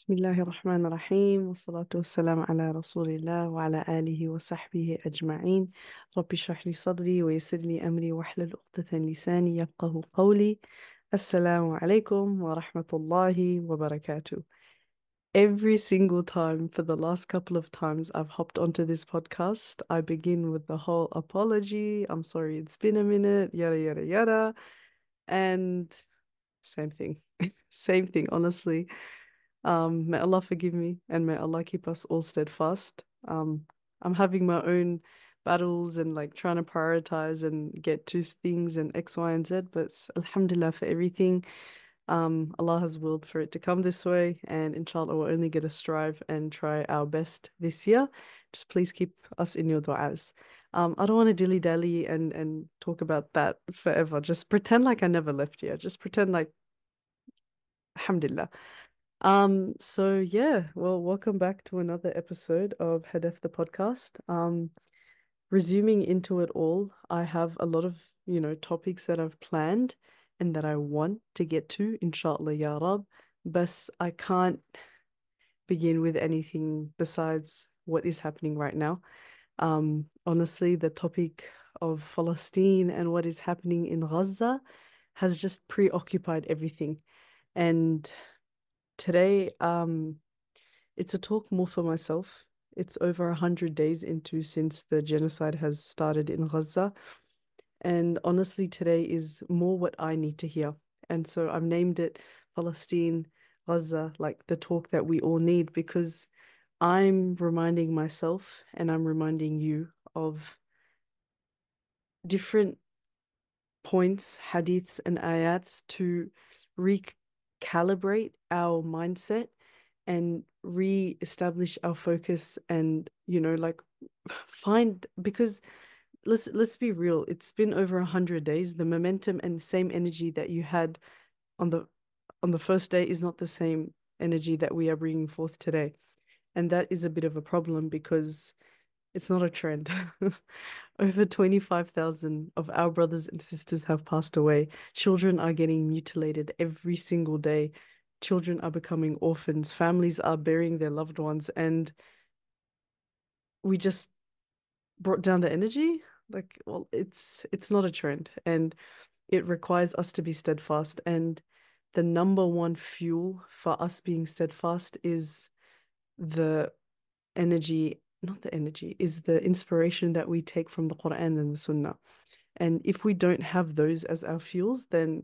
بسم الله الرحمن الرحيم والصلاة والسلام على رسول الله وعلى آله وصحبه أجمعين رب اشرح لي صدري ويسر لي أمري واحلل عقدة لساني يفقه قولي السلام عليكم ورحمة الله وبركاته Every single time for the last couple of times I've hopped onto this podcast, I begin with the whole apology. I'm sorry it's been a minute, yada, yada, yada. And same thing. Same thing, honestly. Um, may Allah forgive me and may Allah keep us all steadfast. Um, I'm having my own battles and like trying to prioritize and get to things and X, Y, and Z, but Alhamdulillah for everything. Um, Allah has willed for it to come this way, and inshallah, we're only going to strive and try our best this year. Just please keep us in your du'as. Um, I don't want to dilly dally and and talk about that forever. Just pretend like I never left here. Just pretend like, Alhamdulillah. Um, so yeah, well, welcome back to another episode of Hadaf the podcast. Um, resuming into it all, I have a lot of, you know, topics that I've planned and that I want to get to, inshallah, ya Rab. But I can't begin with anything besides what is happening right now. Um, honestly, the topic of Palestine and what is happening in Gaza has just preoccupied everything. And today, um, it's a talk more for myself. It's over a hundred days into since the genocide has started in Gaza. And honestly, today is more what I need to hear. And so I've named it Palestine, Gaza, like the talk that we all need, because I'm reminding myself and I'm reminding you of different points, hadiths, and ayats to recalibrate our mindset and re-establish our focus and you know like find because let's let's be real it's been over a hundred days. The momentum and same energy that you had on the on the first day is not the same energy that we are bringing forth today. And that is a bit of a problem because it's not a trend. Over 25,000 of our brothers and sisters have passed away. Children are getting mutilated every single day. Children are becoming orphans. Families are burying their loved ones and we just brought down the energy. Like well it's it's not a trend and it requires us to be steadfast and the number one fuel for us being steadfast is the energy not the energy is the inspiration that we take from the Quran and the Sunnah. And if we don't have those as our fuels then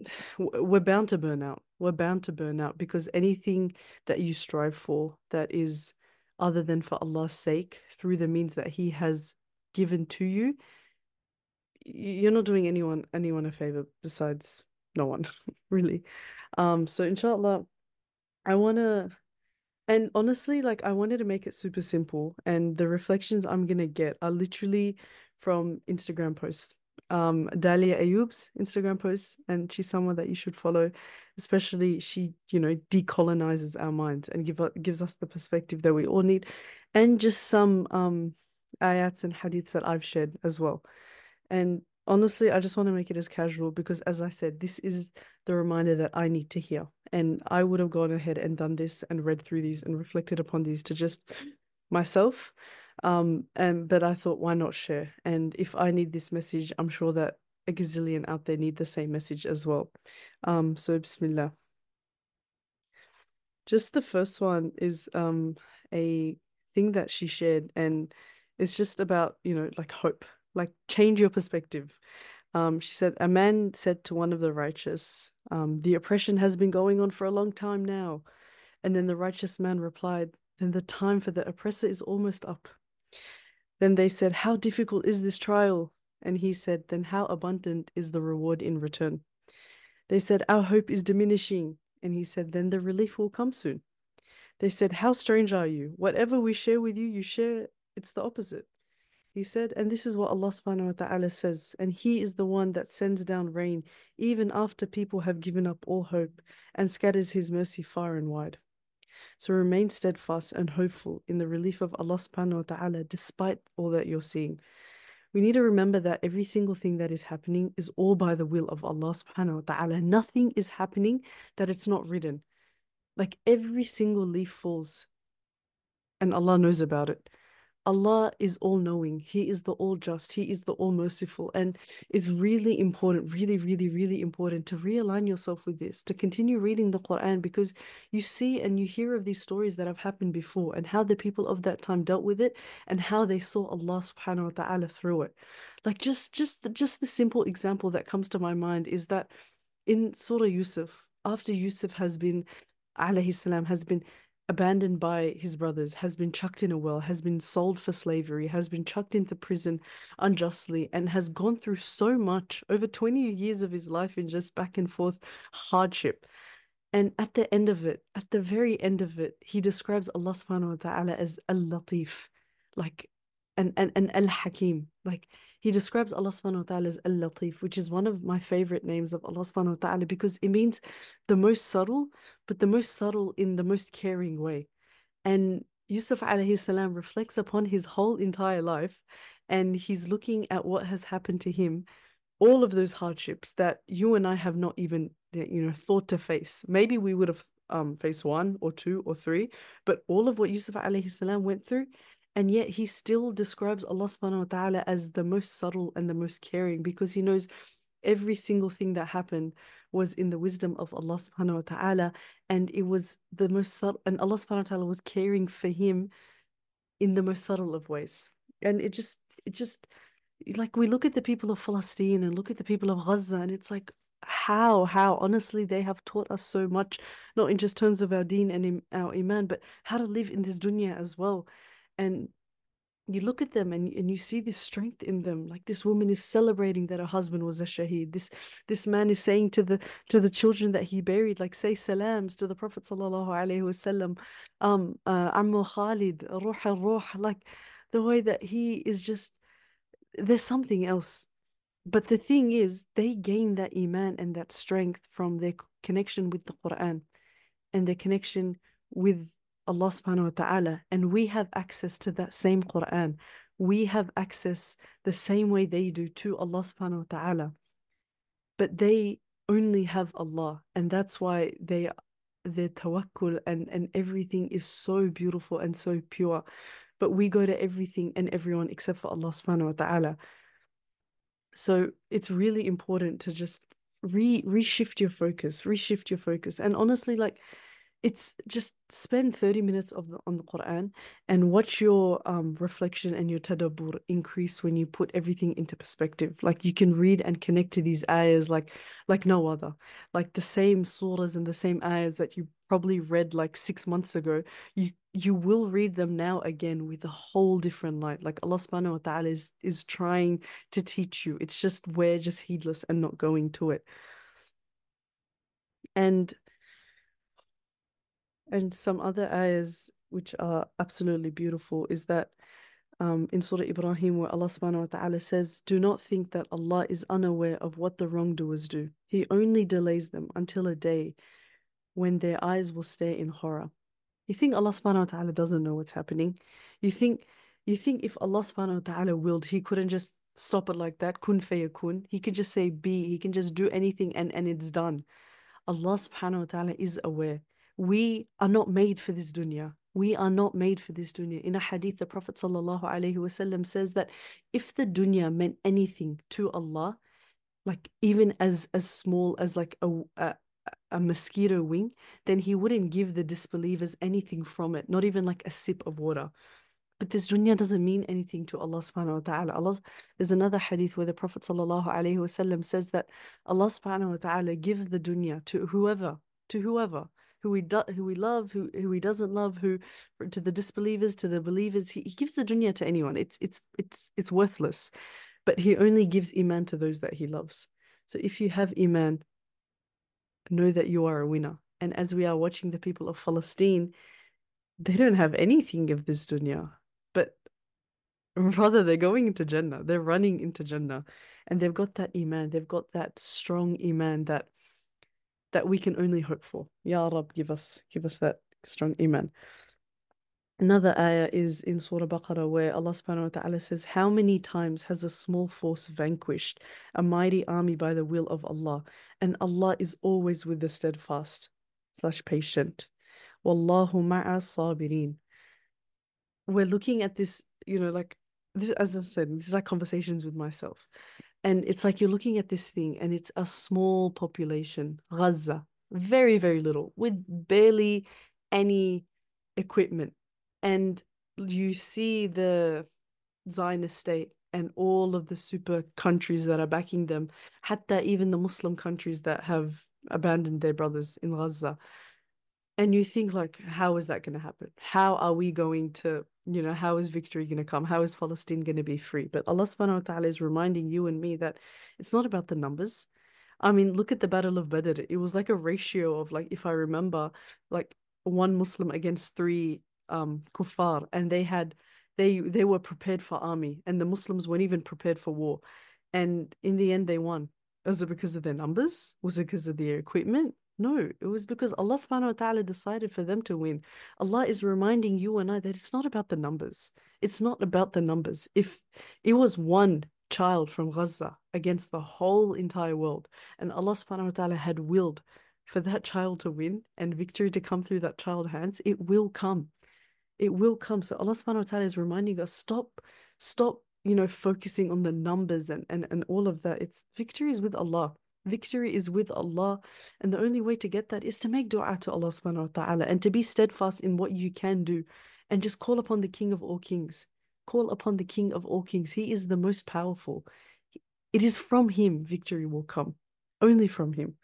we're bound to burn out. We're bound to burn out because anything that you strive for that is other than for Allah's sake through the means that he has given to you you're not doing anyone anyone a favor besides no one really. Um so inshallah I want to and honestly like I wanted to make it super simple and the reflections I'm to get are literally from Instagram posts. Um Dalia Ayub's Instagram posts and she's someone that you should follow especially she you know decolonizes our minds and give gives us the perspective that we all need and just some um ayats and hadiths that I've shared as well. And honestly I just want to make it as casual because as I said this is the reminder that I need to hear and I would have gone ahead and done this and read through these and reflected upon these to just myself um and but I thought why not share? And if I need this message I'm sure that a gazillion out there need the same message as well. Um so bismillah. Just the first one is um a thing that she shared and it's just about you know like hope like change your perspective um she said a man said to one of the righteous um the oppression has been going on for a long time now and then the righteous man replied then the time for the oppressor is almost up then they said, How difficult is this trial? And he said, Then how abundant is the reward in return? They said, Our hope is diminishing. And he said, Then the relief will come soon. They said, How strange are you? Whatever we share with you, you share, it's the opposite. He said, and this is what Allah subhanahu wa ta'ala says, and He is the one that sends down rain even after people have given up all hope and scatters His mercy far and wide. So remain steadfast and hopeful in the relief of Allah subhanahu wa ta'ala despite all that you're seeing. We need to remember that every single thing that is happening is all by the will of Allah subhanahu wa ta'ala. Nothing is happening that it's not written. Like every single leaf falls and Allah knows about it. Allah is all knowing. He is the all just. He is the all merciful. And it's really important, really, really, really important to realign yourself with this, to continue reading the Quran because you see and you hear of these stories that have happened before and how the people of that time dealt with it and how they saw Allah subhanahu wa ta'ala through it. Like just just just the simple example that comes to my mind is that in Surah Yusuf, after Yusuf has been alayhi salam has been abandoned by his brothers, has been chucked in a well, has been sold for slavery, has been chucked into prison unjustly, and has gone through so much over 20 years of his life in just back and forth hardship. And at the end of it, at the very end of it, he describes Allah subhanahu wa ta'ala as Al Latif, like and and, and Al Hakim. Like he describes Allah subhanahu wa ta'ala as Al Latif, which is one of my favorite names of Allah subhanahu wa ta'ala because it means the most subtle, but the most subtle in the most caring way. And Yusuf alayhi salam reflects upon his whole entire life and he's looking at what has happened to him all of those hardships that you and I have not even you know thought to face. Maybe we would have um faced one or two or three, but all of what Yusuf alayhi salam went through, and yet he still describes Allah subhanahu wa ta'ala as the most subtle and the most caring because he knows every single thing that happened was in the wisdom of Allah subhanahu wa ta'ala and it was the most subtle and Allah subhanahu wa ta'ala was caring for him in the most subtle of ways. And it just it just like we look at the people of Palestine and look at the people of Gaza and it's like how how honestly they have taught us so much not in just terms of our deen and our iman but how to live in this dunya as well and you look at them and, and you see this strength in them like this woman is celebrating that her husband was a shaheed. This this man is saying to the to the children that he buried like say salams to the prophet sallallahu alaihi wasallam um uh, ammu khalid ruh ruh like the way that he is just there's something else. But the thing is they gain that iman and that strength from their connection with the quran and their connection with Allah subhanahu wa ta'ala and we have access to that same Quran. We have access the same way they do to Allah subhanahu wa ta'ala. But they only have Allah and that's why they their tawakkul and, and everything is so beautiful and so pure. But we go to everything and everyone except for Allah subhanahu wa ta'ala. So it's really important to just re reshift your focus, reshift your focus. And honestly, like it's just spend 30 minutes of the, on the Quran and watch your um, reflection and your tadabbur increase when you put everything into perspective. Like you can read and connect to these ayahs like like no other. Like the same surahs and the same ayahs that you probably read like six months ago, you you will read them now again with a whole different light. Like Allah subhanahu wa ta'ala is, is trying to teach you. It's just we're just heedless and not going to it. And and some other ayahs which are absolutely beautiful is that um, in Surah Ibrahim, where Allah subhanahu wa ta'ala says, Do not think that Allah is unaware of what the wrongdoers do. He only delays them until a day when their eyes will stare in horror. You think Allah subhanahu wa ta'ala doesn't know what's happening? You think you think if Allah subhanahu wa ta'ala willed, he couldn't just stop it like that, kun fayakun. He could just say be, he can just do anything and, and it's done. Allah subhanahu wa ta'ala is aware we are not made for this dunya. We are not made for this dunya. In a hadith, the Prophet ﷺ says that if the dunya meant anything to Allah, like even as as small as like a, a a mosquito wing, then he wouldn't give the disbelievers anything from it, not even like a sip of water. But this dunya doesn't mean anything to Allah subhanahu wa ta'ala. Allah, there's another hadith where the Prophet sallallahu wasallam says that Allah subhanahu wa ta'ala gives the dunya to whoever, to whoever who he do, who we love, who who he doesn't love, who to the disbelievers, to the believers. He, he gives the dunya to anyone. It's it's it's it's worthless, but he only gives iman to those that he loves. So if you have iman, know that you are a winner. And as we are watching the people of Palestine, they don't have anything of this dunya, but rather they're going into Jannah. They're running into Jannah, and they've got that iman. They've got that strong iman that that we can only hope for. Ya Rab, give us give us that strong iman. Another ayah is in Surah Baqarah where Allah subhanahu wa ta'ala says, How many times has a small force vanquished a mighty army by the will of Allah? And Allah is always with the steadfast slash patient. Wallahu ma'a sabirin. We're looking at this, you know, like this, as I said, this is like conversations with myself. And it's like you're looking at this thing and it's a small population, Gaza, very, very little, with barely any equipment. And you see the Zionist state and all of the super countries that are backing them, hatta even the Muslim countries that have abandoned their brothers in Gaza. And you think like, how is that going to happen? How are we going to, you know, how is victory going to come? How is Palestine going to be free? But Allah subhanahu wa ta'ala is reminding you and me that it's not about the numbers. I mean, look at the Battle of Badr. It was like a ratio of like, if I remember, like one Muslim against three um kuffar, and they had they they were prepared for army, and the Muslims weren't even prepared for war. And in the end, they won. Was it because of their numbers? Was it because of their equipment? No, it was because Allah subhanahu wa ta'ala decided for them to win. Allah is reminding you and I that it's not about the numbers. It's not about the numbers. If it was one child from Gaza against the whole entire world, and Allah subhanahu wa ta'ala had willed for that child to win and victory to come through that child's hands, it will come. It will come. So Allah subhanahu wa ta'ala is reminding us, stop, stop, you know, focusing on the numbers and, and, and all of that. It's victory is with Allah. Victory is with Allah. And the only way to get that is to make dua to Allah subhanahu wa ta'ala and to be steadfast in what you can do and just call upon the King of all kings. Call upon the King of all kings. He is the most powerful. It is from him victory will come. Only from him.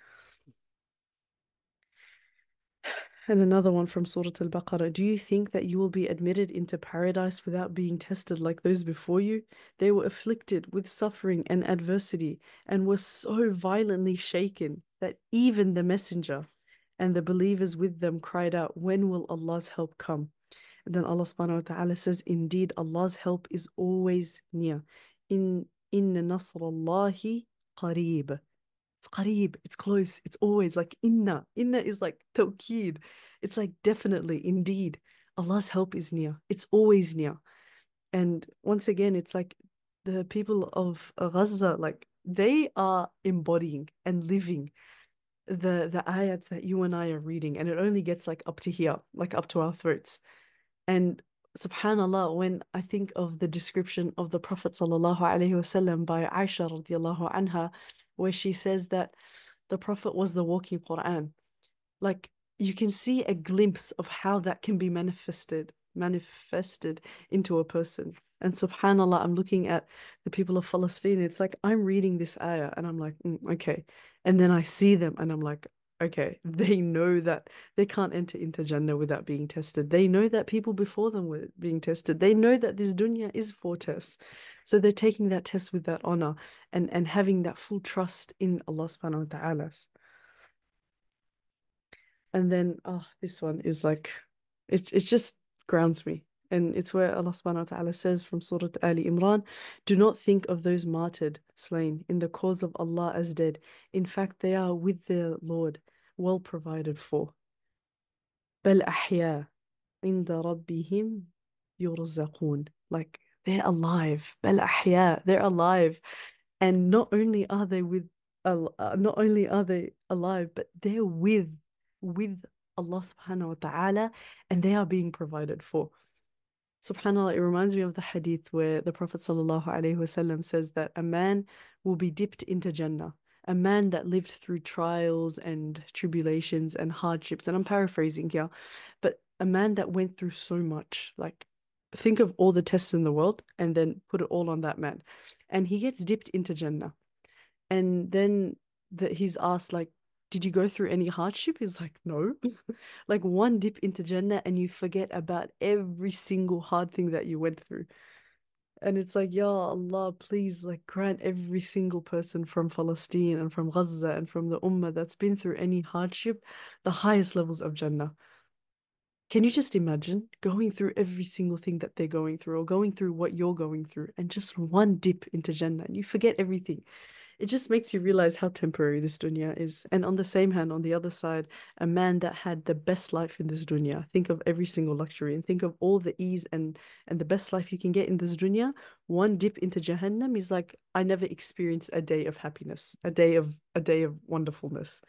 And another one from Surah Al Baqarah Do you think that you will be admitted into paradise without being tested like those before you? They were afflicted with suffering and adversity and were so violently shaken that even the messenger and the believers with them cried out, When will Allah's help come? And then Allah subhanahu wa ta'ala says, Indeed, Allah's help is always near. In inna nasrallahi qareeb. It's qareeb, it's close, it's always like inna. Inna is like tawkeed. It's like definitely, indeed, Allah's help is near. It's always near. And once again, it's like the people of Gaza, like they are embodying and living the the ayats that you and I are reading, and it only gets like up to here, like up to our throats. And subhanallah, when I think of the description of the Prophet sallallahu alaihi wasallam by Aisha radiallahu anha, where she says that the Prophet was the walking Quran. Like you can see a glimpse of how that can be manifested manifested into a person. And subhanallah, I'm looking at the people of Palestine. It's like I'm reading this ayah and I'm like, mm, okay. And then I see them and I'm like, okay, they know that they can't enter into without being tested. They know that people before them were being tested. They know that this dunya is for tests. So they're taking that test with that honor and, and having that full trust in Allah subhanahu wa ta'ala. And then oh this one is like it it just grounds me. And it's where Allah subhanahu wa ta'ala says from Surah Ali Imran, do not think of those martyred, slain in the cause of Allah as dead. In fact, they are with their Lord, well provided for. بل أحياء عند ربهم يرزقون. Like they're alive. بل أحياء. They're alive. And not only are they with uh, not only are they alive, but they're with with Allah subhanahu wa ta'ala and they are being provided for. Subhanallah, it reminds me of the hadith where the Prophet wasallam says that a man will be dipped into Jannah, a man that lived through trials and tribulations and hardships. And I'm paraphrasing here, but a man that went through so much, like think of all the tests in the world and then put it all on that man. And he gets dipped into Jannah. And then that he's asked, like, did you go through any hardship? He's like, no. like one dip into Jannah and you forget about every single hard thing that you went through. And it's like, Ya Allah, please like grant every single person from Palestine and from Gaza and from the Ummah that's been through any hardship, the highest levels of Jannah. Can you just imagine going through every single thing that they're going through or going through what you're going through and just one dip into Jannah and you forget everything? It just makes you realize how temporary this dunya is. And on the same hand, on the other side, a man that had the best life in this dunya. Think of every single luxury and think of all the ease and and the best life you can get in this dunya. One dip into Jahannam is like I never experienced a day of happiness, a day of a day of wonderfulness.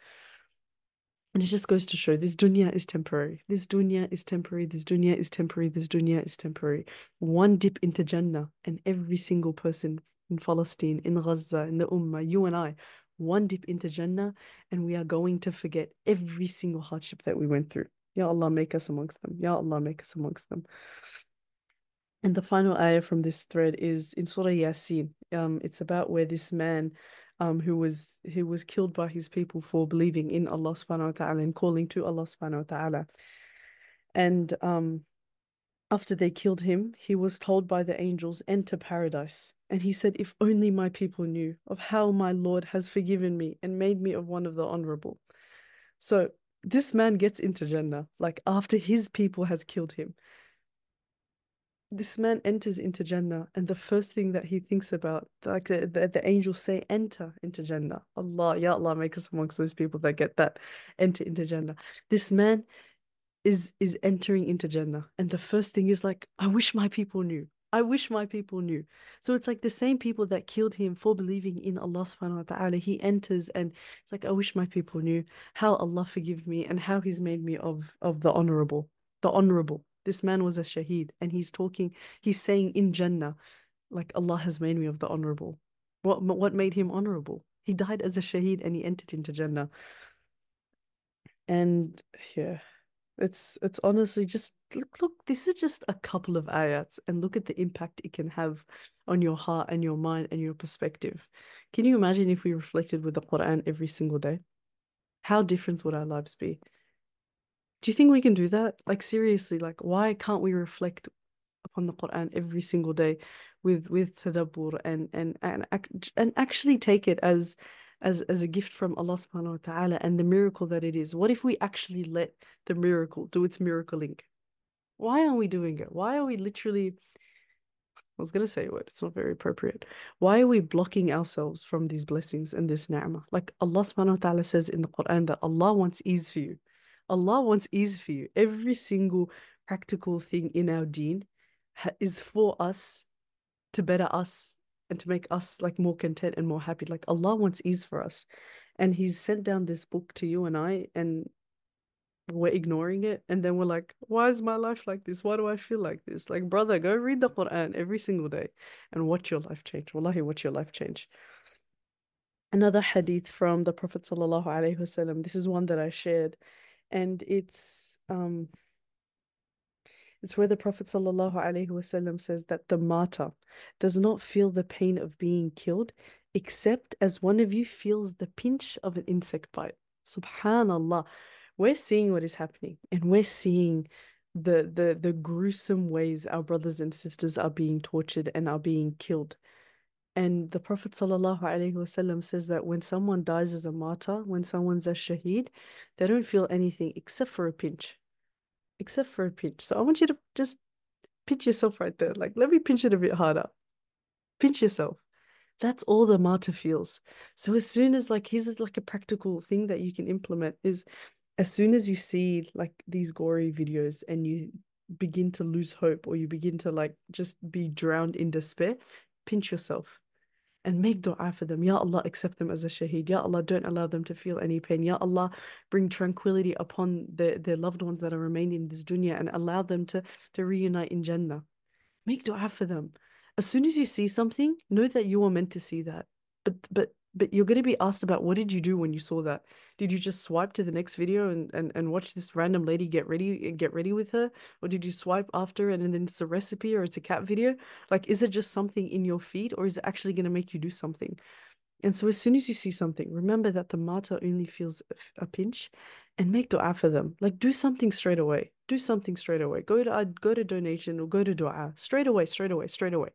And it just goes to show this dunya is temporary. This dunya is temporary. This dunya is temporary. This dunya is temporary. One dip into Jannah, and every single person in Palestine, in Gaza, in the Ummah, you and I, one dip into Jannah, and we are going to forget every single hardship that we went through. Ya Allah, make us amongst them. Ya Allah, make us amongst them. And the final ayah from this thread is in Surah Yasin. Um, it's about where this man um, who was who was killed by his people for believing in Allah subhanahu wa ta'ala and calling to Allah subhanahu wa ta'ala. And um, after they killed him, he was told by the angels, enter paradise. And he said, If only my people knew of how my Lord has forgiven me and made me of one of the honorable. So this man gets into Jannah, like after his people has killed him. This man enters into Jannah, and the first thing that he thinks about, like the, the, the angels say, enter into Jannah. Allah, Ya Allah, make us amongst those people that get that, enter into Jannah. This man is is entering into Jannah. And the first thing is like, I wish my people knew. I wish my people knew. So it's like the same people that killed him for believing in Allah subhanahu wa ta'ala. He enters and it's like, I wish my people knew how Allah forgive me and how He's made me of of the honorable. The honorable. This man was a shaheed and he's talking, he's saying in Jannah, like Allah has made me of the honorable. What what made him honorable? He died as a shaheed and he entered into Jannah. And yeah. It's it's honestly just look look this is just a couple of ayats and look at the impact it can have on your heart and your mind and your perspective. Can you imagine if we reflected with the Quran every single day? How different would our lives be? Do you think we can do that? Like seriously, like why can't we reflect upon the Quran every single day with with tadabbur and and and and actually take it as as as a gift from Allah subhanahu wa ta'ala and the miracle that it is. What if we actually let the miracle do its miracling? Why aren't we doing it? Why are we literally I was gonna say a word, it's not very appropriate. Why are we blocking ourselves from these blessings and this ni'mah? Like Allah subhanahu wa ta'ala says in the Quran that Allah wants ease for you. Allah wants ease for you. Every single practical thing in our deen is for us to better us and to make us like more content and more happy. Like Allah wants ease for us. And He's sent down this book to you and I, and we're ignoring it. And then we're like, why is my life like this? Why do I feel like this? Like, brother, go read the Quran every single day and watch your life change. Wallahi, watch your life change. Another hadith from the Prophet Sallallahu Alaihi Wasallam. This is one that I shared, and it's um it's where the Prophet ﷺ says that the martyr does not feel the pain of being killed except as one of you feels the pinch of an insect bite. Subhanallah. We're seeing what is happening and we're seeing the the the gruesome ways our brothers and sisters are being tortured and are being killed. And the Prophet ﷺ says that when someone dies as a martyr, when someone's a shaheed, they don't feel anything except for a pinch except for a pinch. So I want you to just pinch yourself right there. Like, let me pinch it a bit harder. Pinch yourself. That's all the martyr feels. So as soon as like here's like a practical thing that you can implement is as soon as you see like these gory videos and you begin to lose hope or you begin to like just be drowned in despair, pinch yourself and make dua for them. Ya Allah, accept them as a shaheed. Ya Allah, don't allow them to feel any pain. Ya Allah, bring tranquility upon the, their loved ones that are remaining in this dunya and allow them to, to reunite in Jannah. Make dua for them. As soon as you see something, know that you were meant to see that. But but but you're going to be asked about what did you do when you saw that? Did you just swipe to the next video and, and, and watch this random lady get ready and get ready with her? Or did you swipe after and, and then it's a recipe or it's a cat video? Like, is it just something in your feed or is it actually going to make you do something? And so as soon as you see something, remember that the martyr only feels a, a pinch and make dua for them. Like do something straight away. Do something straight away. Go to uh, go to donation or go to dua straight away, straight away, straight away.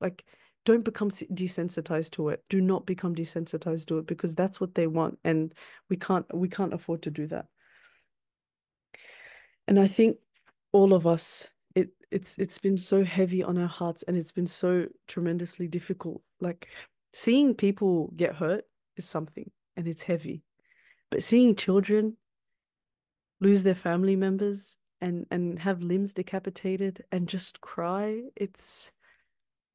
Like don't become desensitized to it. Do not become desensitized to it because that's what they want and we can't we can't afford to do that. And i think all of us it it's it's been so heavy on our hearts and it's been so tremendously difficult. Like seeing people get hurt is something and it's heavy but seeing children lose their family members and and have limbs decapitated and just cry it's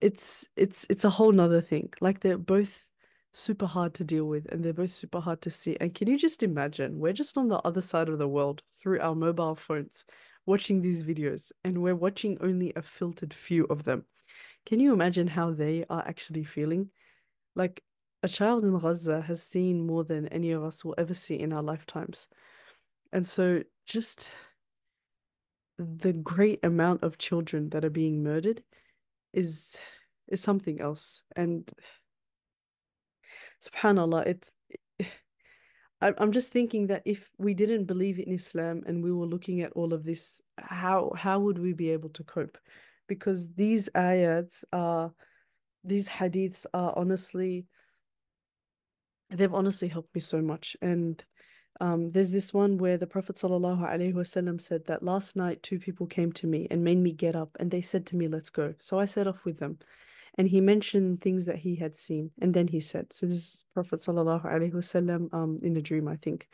it's it's it's a whole nother thing like they're both super hard to deal with and they're both super hard to see. And can you just imagine? We're just on the other side of the world through our mobile phones watching these videos and we're watching only a filtered few of them. Can you imagine how they are actually feeling? Like a child in Gaza has seen more than any of us will ever see in our lifetimes. And so just the great amount of children that are being murdered is is something else. And subhanallah, it's eh, I'm just thinking that if we didn't believe in Islam and we were looking at all of this, how how would we be able to cope? Because these ayats are these hadiths are honestly they've honestly helped me so much. And um, there's this one where the Prophet ﷺ said that last night two people came to me and made me get up and they said to me, Let's go. So I set off with them. And he mentioned things that he had seen. And then he said, So this is Prophet ﷺ um, in a dream, I think.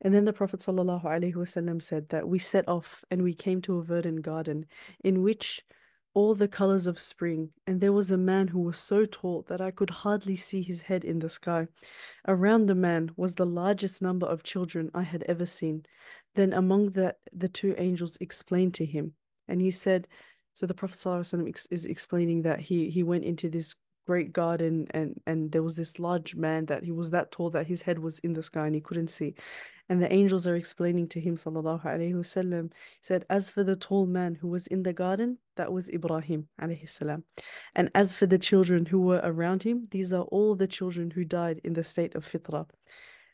And then the Prophet ﷺ said that we set off and we came to a verdant garden in which all the colors of spring, and there was a man who was so tall that I could hardly see his head in the sky. Around the man was the largest number of children I had ever seen. Then among that the two angels explained to him, and he said, so the Prophet ﷺ is explaining that he he went into this great garden and and there was this large man that he was that tall that his head was in the sky and he couldn't see and the angels are explaining to him sallallahu alaihi wasallam said as for the tall man who was in the garden that was Ibrahim alayhi salam. And as for the children who were around him these are all the children who died in the state of fitra.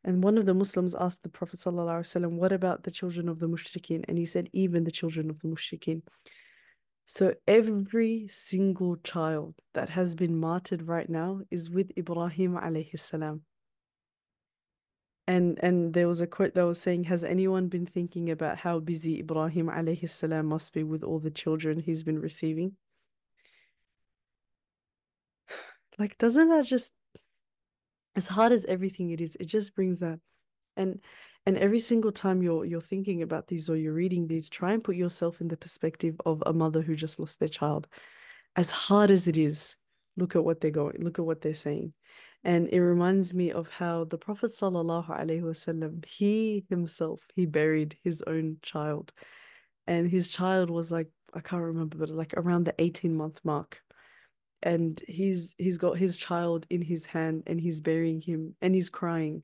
And one of the Muslims asked the Prophet wasallam what about the children of the mushrikeen? And he said even the children of the mushrikeen. So every single child that has been martyred right now is with Ibrahim alayhi salam. And and there was a quote that was saying, Has anyone been thinking about how busy Ibrahim alayhi salam must be with all the children he's been receiving? Like, doesn't that just as hard as everything it is, it just brings that and and every single time you're you're thinking about these or you're reading these, try and put yourself in the perspective of a mother who just lost their child. As hard as it is, look at what they're going, look at what they're saying. And it reminds me of how the Prophet sallallahu he himself, he buried his own child. And his child was like, I can't remember, but like around the 18 month mark. And he's he's got his child in his hand and he's burying him and he's crying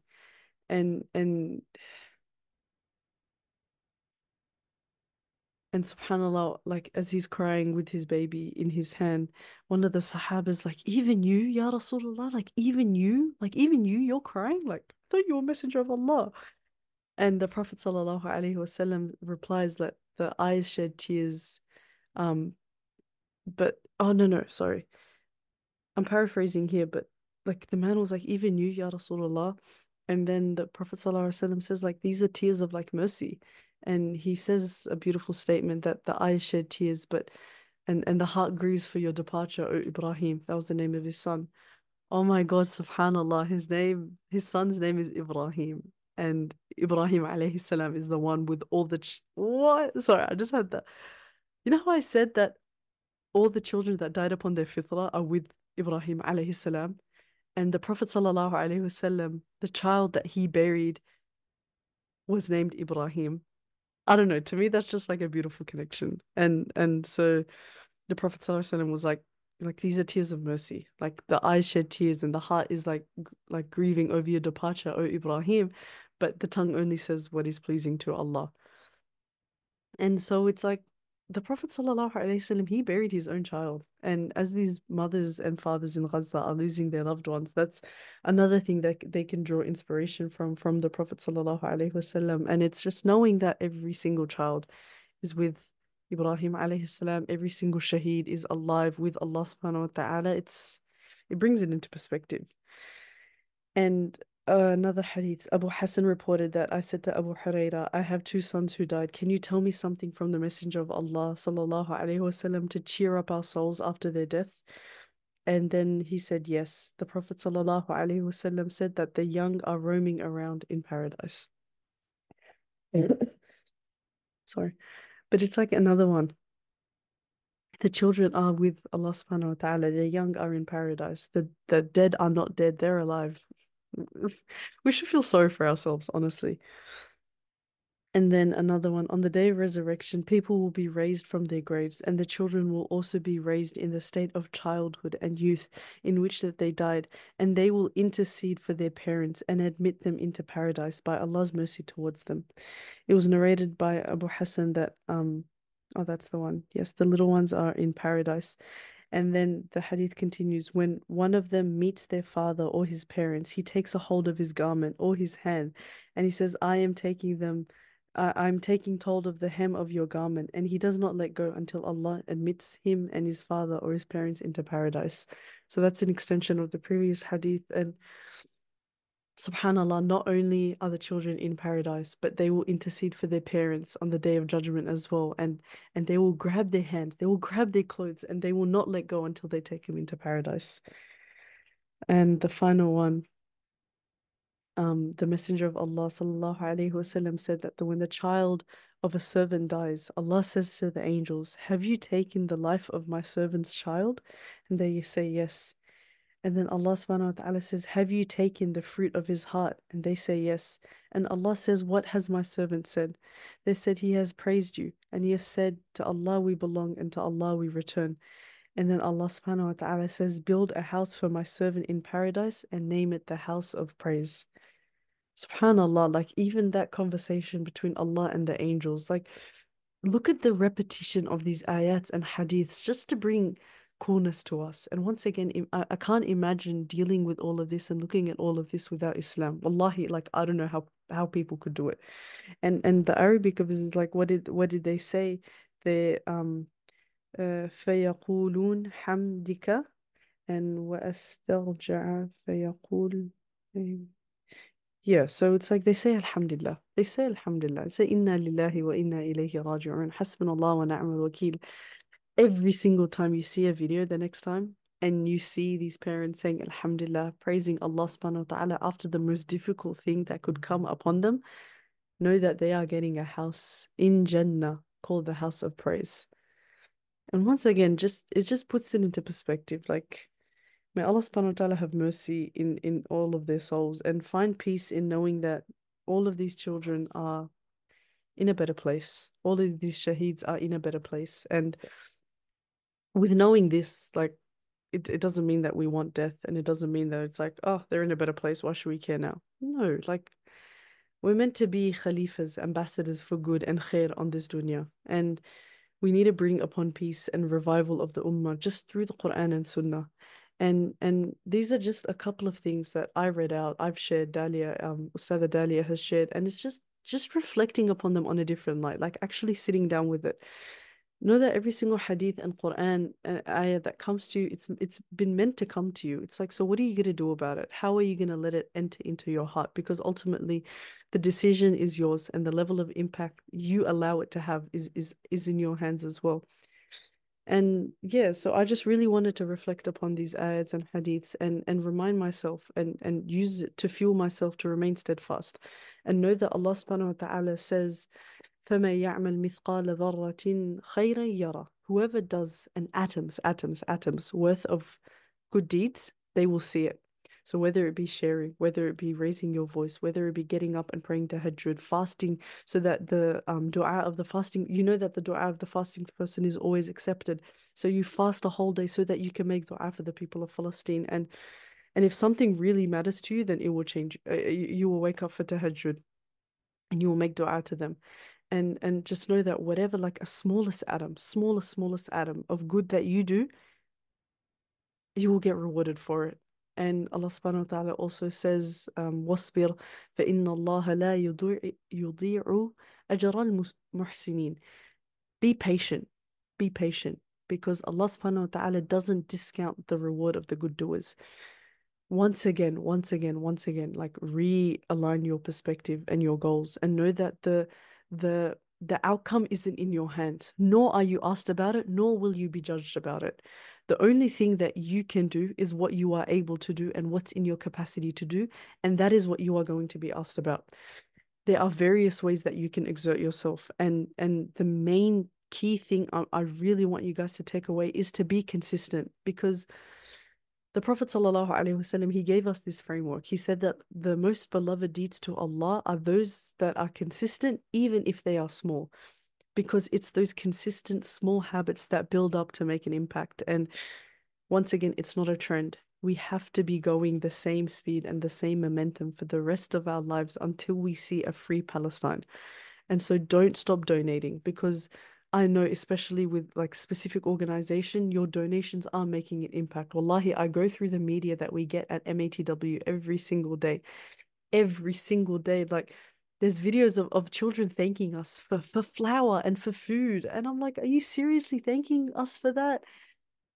and and and subhanallah like as he's crying with his baby in his hand one of the sahabas like even you ya rasulullah? Like even you? Like even you you're crying? Like I thought you were a messenger of allah. And the prophet wasallam replies that the eyes shed tears um but oh no no sorry. I'm paraphrasing here but like the man was like even you ya rasulullah? And then the Prophet ﷺ says, like, these are tears of like mercy. And he says a beautiful statement that the eyes shed tears, but and, and the heart grieves for your departure, O Ibrahim. That was the name of his son. Oh my God, subhanAllah, his name, his son's name is Ibrahim. And Ibrahim alayhi salam is the one with all the ch- what? Sorry, I just had that. You know how I said that all the children that died upon their fitrah are with Ibrahim alayhi salam? And the Prophet ﷺ, the child that he buried was named Ibrahim. I don't know, to me that's just like a beautiful connection. And and so the Prophet ﷺ was like like these are tears of mercy. Like the eyes shed tears and the heart is like like grieving over your departure, O Ibrahim, but the tongue only says what is pleasing to Allah. And so it's like the Prophet ﷺ, he buried his own child. And as these mothers and fathers in Gaza are losing their loved ones, that's another thing that they can draw inspiration from from the Prophet ﷺ. And it's just knowing that every single child is with Ibrahim salam, every single shaheed is alive with Allah subhanahu wa ta'ala. It's it brings it into perspective. And uh, another hadith, Abu Hassan reported that I said to Abu Huraira, I have two sons who died. Can you tell me something from the Messenger of Allah sallallahu alaihi wasallam to cheer up our souls after their death? And then he said, yes. The Prophet sallallahu alaihi wasallam said that the young are roaming around in paradise. Sorry. But it's like another one. the children are with Allah subhanahu wa ta'ala. The young are in paradise. The the dead are not dead, they're alive. we should feel sorry for ourselves, honestly. And then another one on the day of resurrection, people will be raised from their graves, and the children will also be raised in the state of childhood and youth in which that they died, and they will intercede for their parents and admit them into paradise by Allah's mercy towards them. It was narrated by Abu Hassan that um oh that's the one. Yes, the little ones are in paradise. And then the hadith continues when one of them meets their father or his parents, he takes a hold of his garment or his hand, and he says, I am taking them I'm taking hold of the hem of your garment, and he does not let go until Allah admits him and his father or his parents into paradise. So that's an extension of the previous hadith. And subhanallah, not only are the children in paradise, but they will intercede for their parents on the day of judgment as well. And and they will grab their hands, they will grab their clothes, and they will not let go until they take him into paradise. And the final one um, the Messenger of Allah sallallahu alaihi wasallam said that the, when the child of a servant dies, Allah says to the angels, "Have you taken the life of my servant's child?" And they say yes. And then Allah subhanahu wa ta'ala says, Have you taken the fruit of his heart? And they say yes. And Allah says, What has my servant said? They said, He has praised you. And he has said, To Allah we belong and to Allah we return. And then Allah subhanahu wa ta'ala says, Build a house for my servant in paradise and name it the house of praise. Subhanallah, like even that conversation between Allah and the angels, like look at the repetition of these ayats and hadiths just to bring coolness to us. And once again, I, I can't imagine dealing with all of this and looking at all of this without Islam. Wallahi, like I don't know how how people could do it. And and the Arabic of this is like what did what did they say? They um uh, فيقولون حمدك and وأسترجع فيقول yeah, so it's like they say Alhamdulillah. They say Alhamdulillah. They say Inna lillahi wa inna ilayhi raji'un. Hasbunallah wa ni'mal wakil. Every single time you see a video the next time and you see these parents saying Alhamdulillah, praising Allah subhanahu wa ta'ala after the most difficult thing that could come upon them, know that they are getting a house in Jannah called the house of praise. And once again, just it just puts it into perspective. Like May Allah subhanahu wa ta'ala have mercy in, in all of their souls and find peace in knowing that all of these children are in a better place. All of these shaheeds are in a better place. And with knowing this, like it, it doesn't mean that we want death and it doesn't mean that it's like, oh, they're in a better place. Why should we care now? No, like we're meant to be khalifas, ambassadors for good and khair on this dunya. And we need to bring upon peace and revival of the ummah just through the Quran and Sunnah and and these are just a couple of things that I read out. I've shared Dalia, um, Ustada Dalia has shared, and it's just just reflecting upon them on a different light, like actually sitting down with it. Know that every single hadith and Quran uh, ayah that comes to you, it's it's been meant to come to you. It's like, so what are you gonna do about it? How are you gonna let it enter into your heart? Because ultimately, the decision is yours, and the level of impact you allow it to have is is is in your hands as well. And yeah, so I just really wanted to reflect upon these ayats and hadiths and, and remind myself and, and use it to fuel myself to remain steadfast and know that Allah subhanahu wa ta'ala says, فَمَن يَعْمَلْ مِثْقَالَ ذَرَّةٍ خَيْرًا يَرَى Whoever does an atoms, atoms, atoms worth of good deeds, they will see it. So whether it be sharing, whether it be raising your voice, whether it be getting up and praying tahajjud, fasting, so that the um dua of the fasting, you know that the dua of the fasting person is always accepted. So you fast a whole day so that you can make dua for the people of Palestine. And and if something really matters to you, then it will change. Uh, you, you will wake up for tahajjud and you will make dua to them and and just know that whatever like a smallest atom smallest smallest atom of good that you do you will get rewarded for it. And Allah subhanahu wa ta'ala also says um wasbir fa inna Allah la yudhi'u ajra al be patient be patient because Allah subhanahu wa ta'ala doesn't discount the reward of the good doers. Once again once again once again like realign your perspective and your goals and know that the the the outcome isn't in your hands, nor are you asked about it, nor will you be judged about it. The only thing that you can do is what you are able to do and what's in your capacity to do, and that is what you are going to be asked about. There are various ways that you can exert yourself, and and the main key thing I, I really want you guys to take away is to be consistent because the Prophet ﷺ, he gave us this framework. He said that the most beloved deeds to Allah are those that are consistent, even if they are small, because it's those consistent small habits that build up to make an impact. And once again, it's not a trend. We have to be going the same speed and the same momentum for the rest of our lives until we see a free Palestine. And so don't stop donating because I know, especially with like specific organization, your donations are making an impact. Wallahi, I go through the media that we get at MATW every single day. Every single day. Like there's videos of, of children thanking us for, for flour and for food. And I'm like, are you seriously thanking us for that?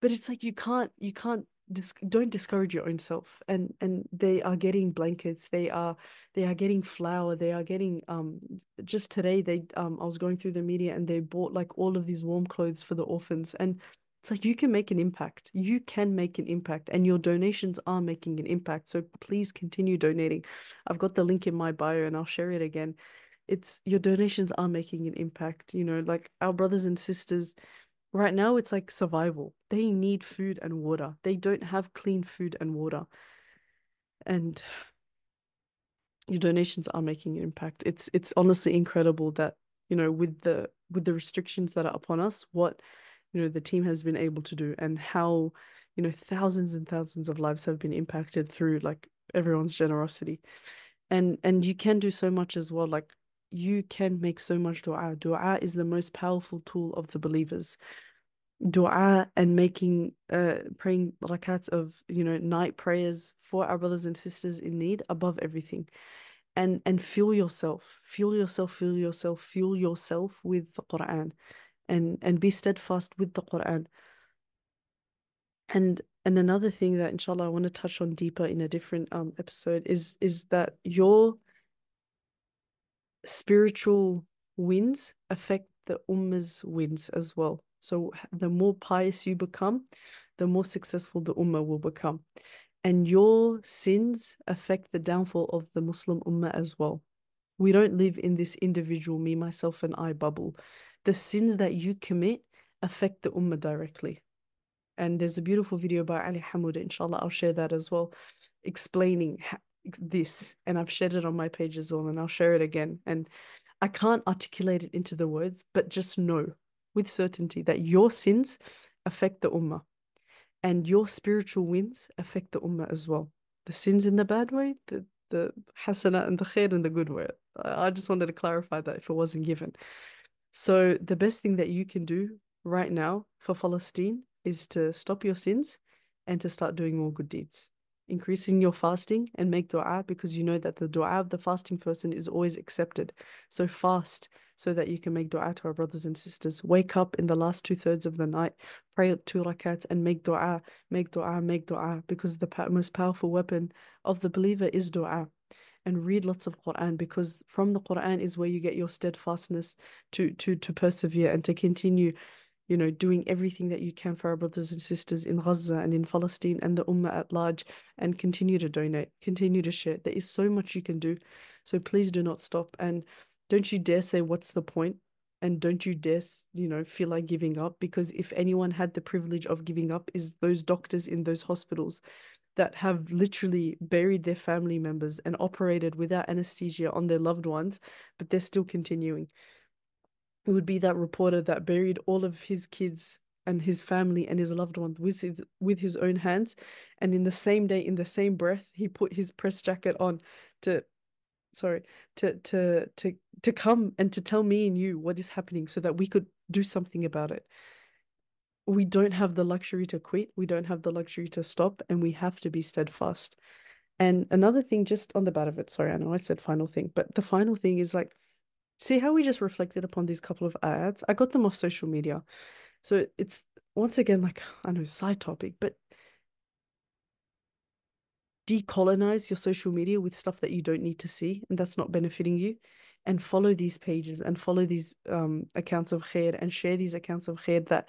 But it's like you can't you can't dis- don't discourage your own self and and they are getting blankets they are they are getting flour they are getting um just today they um I was going through the media and they bought like all of these warm clothes for the orphans and it's like you can make an impact you can make an impact and your donations are making an impact so please continue donating. I've got the link in my bio and I'll share it again. It's your donations are making an impact you know like our brothers and sisters Right now, it's like survival. They need food and water. They don't have clean food and water. And your donations are making an impact. It's it's honestly incredible that, you know, with the with the restrictions that are upon us, what, you know, the team has been able to do and how, you know, thousands and thousands of lives have been impacted through like everyone's generosity. And and you can do so much as well. Like you can make so much dua. Dua is the most powerful tool of the believers. Dua and making uh praying rakats of you know night prayers for our brothers and sisters in need above everything. And and fuel yourself, fuel yourself, fuel yourself, fuel yourself with the Quran and and be steadfast with the Quran. And and another thing that inshallah I want to touch on deeper in a different um episode is is that your spiritual wins affect the ummah's wins as well. So the more pious you become, the more successful the ummah will become. And your sins affect the downfall of the Muslim ummah as well. We don't live in this individual me, myself, and I bubble. The sins that you commit affect the ummah directly. And there's a beautiful video by Ali Hammuda, inshallah, I'll share that as well, explaining this. And I've shared it on my page as well, and I'll share it again. And I can't articulate it into the words, but just know with certainty that your sins affect the ummah and your spiritual wins affect the ummah as well. The sins in the bad way, the the hasana and the khair in the good way. I just wanted to clarify that if it wasn't given. So the best thing that you can do right now for Palestine is to stop your sins and to start doing more good deeds increasing your fasting and make dua because you know that the dua of the fasting person is always accepted. So fast so that you can make dua to our brothers and sisters. Wake up in the last two thirds of the night, pray two rakats and make dua, make dua, make dua because the most powerful weapon of the believer is dua. And read lots of Quran because from the Quran is where you get your steadfastness to to to persevere and to continue you know, doing everything that you can for our brothers and sisters in Gaza and in Palestine and the Ummah at large, and continue to donate, continue to share. There is so much you can do. So please do not stop. And don't you dare say, What's the point? And don't you dare, you know, feel like giving up because if anyone had the privilege of giving up, is those doctors in those hospitals that have literally buried their family members and operated without anesthesia on their loved ones, but they're still continuing it would be that reporter that buried all of his kids and his family and his loved ones with his, with his own hands. And in the same day in the same breath he put his press jacket on to sorry to to to to come and to tell me and you what is happening so that we could do something about it. We don't have the luxury to quit. We don't have the luxury to stop and we have to be steadfast. And another thing just on the bat of it sorry i know i said final thing but the final thing is like See how we just reflected upon these couple of ads? I got them off social media. So it's once again like I know side topic, but decolonize your social media with stuff that you don't need to see and that's not benefiting you and follow these pages and follow these um accounts of khair and share these accounts of khair that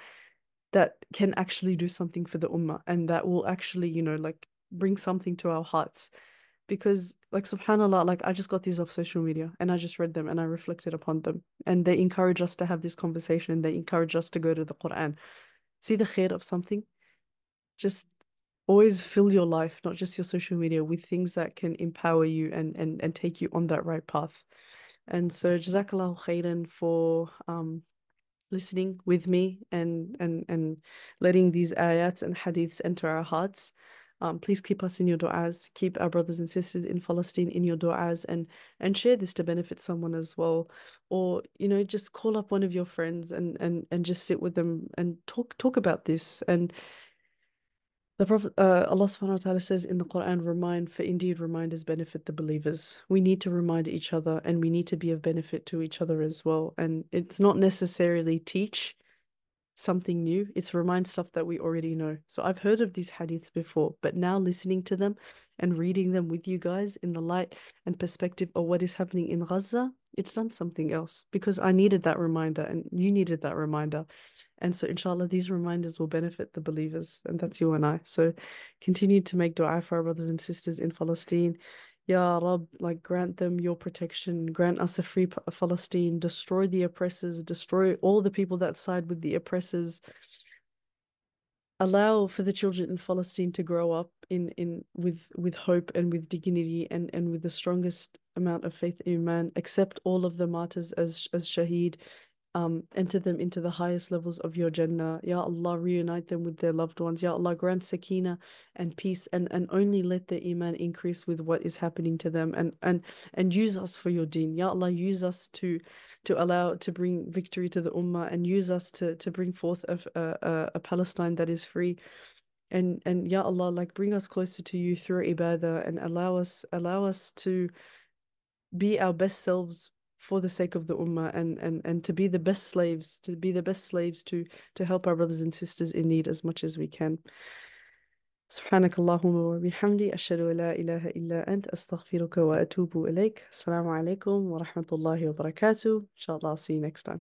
that can actually do something for the ummah and that will actually you know like bring something to our hearts because like subhanallah like I just got these off social media and I just read them and I reflected upon them. And they encourage us to have this conversation. And they encourage us to go to the Quran. See the khair of something? Just always fill your life not just your social media with things that can empower you and and, and take you on that right path. And so jazakallahu khairan for um listening with me and and and letting these ayats and hadiths enter our hearts. Um, please keep us in your du'as, keep our brothers and sisters in Palestine in your du'as and and share this to benefit someone as well. Or, you know, just call up one of your friends and and and just sit with them and talk talk about this. And the Prophet uh, Allah subhanahu wa ta'ala says in the Quran, remind for indeed reminders benefit the believers. We need to remind each other and we need to be of benefit to each other as well. And it's not necessarily teach something new, it's remind stuff that we already know. So I've heard of these hadiths before, but now listening to them and reading them with you guys in the light and perspective of what is happening in Gaza, it's done something else because I needed that reminder and you needed that reminder. And so, inshallah, these reminders will benefit the believers, and that's you and I. So, continue to make dua for our brothers and sisters in Palestine. Ya Rab, like grant them your protection, grant us a free Palestine, destroy the oppressors, destroy all the people that side with the oppressors. Allow for the children in Palestine to grow up in in with with hope and with dignity and and with the strongest amount of faith in iman. Accept all of the martyrs as as shaheed um, enter them into the highest levels of your Jannah. Ya Allah, reunite them with their loved ones. Ya Allah, grant sakina and peace and, and only let their iman increase with what is happening to them and, and, and use us for your deen. Ya Allah, use us to, to allow, to bring victory to the ummah and use us to, to bring forth a, a, a Palestine that is free. And, and Ya Allah, like bring us closer to you through ibadah and allow us, allow us to be our best selves for the sake of the ummah and, and, and to be the best slaves, to be the best slaves to, to help our brothers and sisters in need as much as we can. سبحانك اللهم وبحمدي أشهد أن لا إله إلا أنت أستغفرك وأتوب إليك السلام عليكم ورحمة الله وبركاته إن شاء الله see you next time